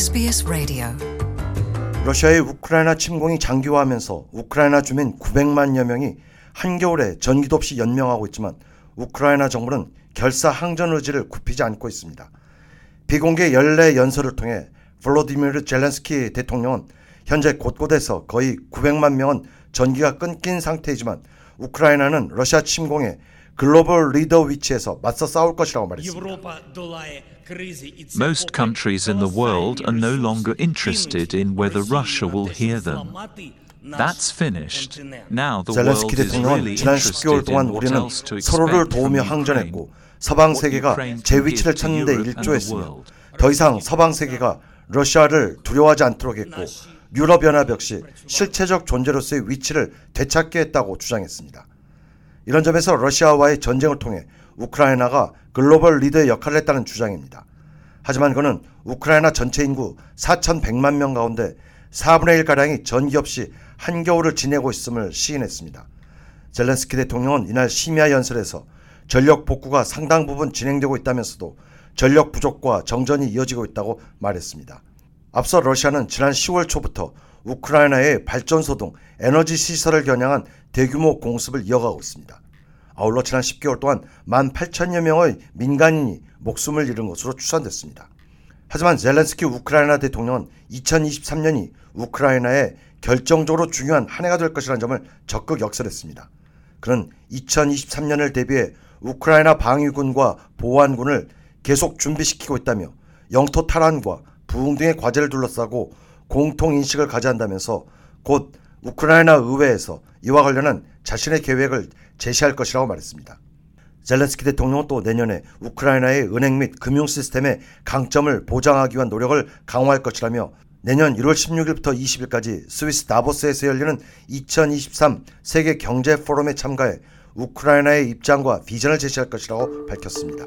SBS Radio. 러시아의 우크라이나 침공이 장기화하면서 우크라이나 주민 900만여 명이 한겨울에 전기도 없이 연명하고 있지만 우크라이나 정부는 결사 항전 의지를 굽히지 않고 있습니다. 비공개 연례 연설을 통해 블로디미르 젤렌스키 대통령은 현재 곳곳에서 거의 900만 명은 전기가 끊긴 상태이지만 우크라이나는 러시아 침공에 글로벌 리더 위치에서 맞서 싸울 것이라고 말했습니다. Most countries in the world are no longer interested in whether Russia will hear them. That's finished. Now the world is really 지난 10개월 interested 동안 in what 우리는 else to 서로를 expect from 도우며 Ukraine. 항전했고 서방 세계가 제 위치를 찾는 데 일조했으며 더 이상 서방 세계가 러시아를 두려워하지 않도록 했고 유럽 연합 역시 실체적 존재로서의 위치를 되찾게 했다고 주장했습니다. 이런 점에서 러시아와의 전쟁을 통해 우크라이나가 글로벌 리더의 역할을 했다는 주장입니다. 하지만 그는 우크라이나 전체 인구 4,100만 명 가운데 4분의 1가량이 전기 없이 한겨울을 지내고 있음을 시인했습니다. 젤렌스키 대통령은 이날 심야 연설에서 전력 복구가 상당 부분 진행되고 있다면서도 전력 부족과 정전이 이어지고 있다고 말했습니다. 앞서 러시아는 지난 10월 초부터 우크라이나의 발전소 등 에너지 시설을 겨냥한 대규모 공습을 이어가고 있습니다. 아울러 지난 10개월 동안 1만 8천여 명의 민간인이 목숨을 잃은 것으로 추산됐습니다. 하지만 젤렌스키 우크라이나 대통령은 2023년이 우크라이나에 결정적으로 중요한 한 해가 될 것이라는 점을 적극 역설했습니다. 그는 2023년을 대비해 우크라이나 방위군과 보안군을 계속 준비시키고 있다며 영토 탈환과 부흥 등의 과제를 둘러싸고 공통 인식을 가져야 한다면서 곧 우크라이나 의회에서 이와 관련한 자신의 계획을 제시할 것이라고 말했습니다. 젤렌스키 대통령은 또 내년에 우크라이나의 은행 및 금융 시스템의 강점을 보장하기 위한 노력을 강화할 것이라며 내년 1월 16일부터 20일까지 스위스 다보스에서 열리는 2023 세계 경제 포럼에 참가해 우크라이나의 입장과 비전을 제시할 것이라고 밝혔습니다.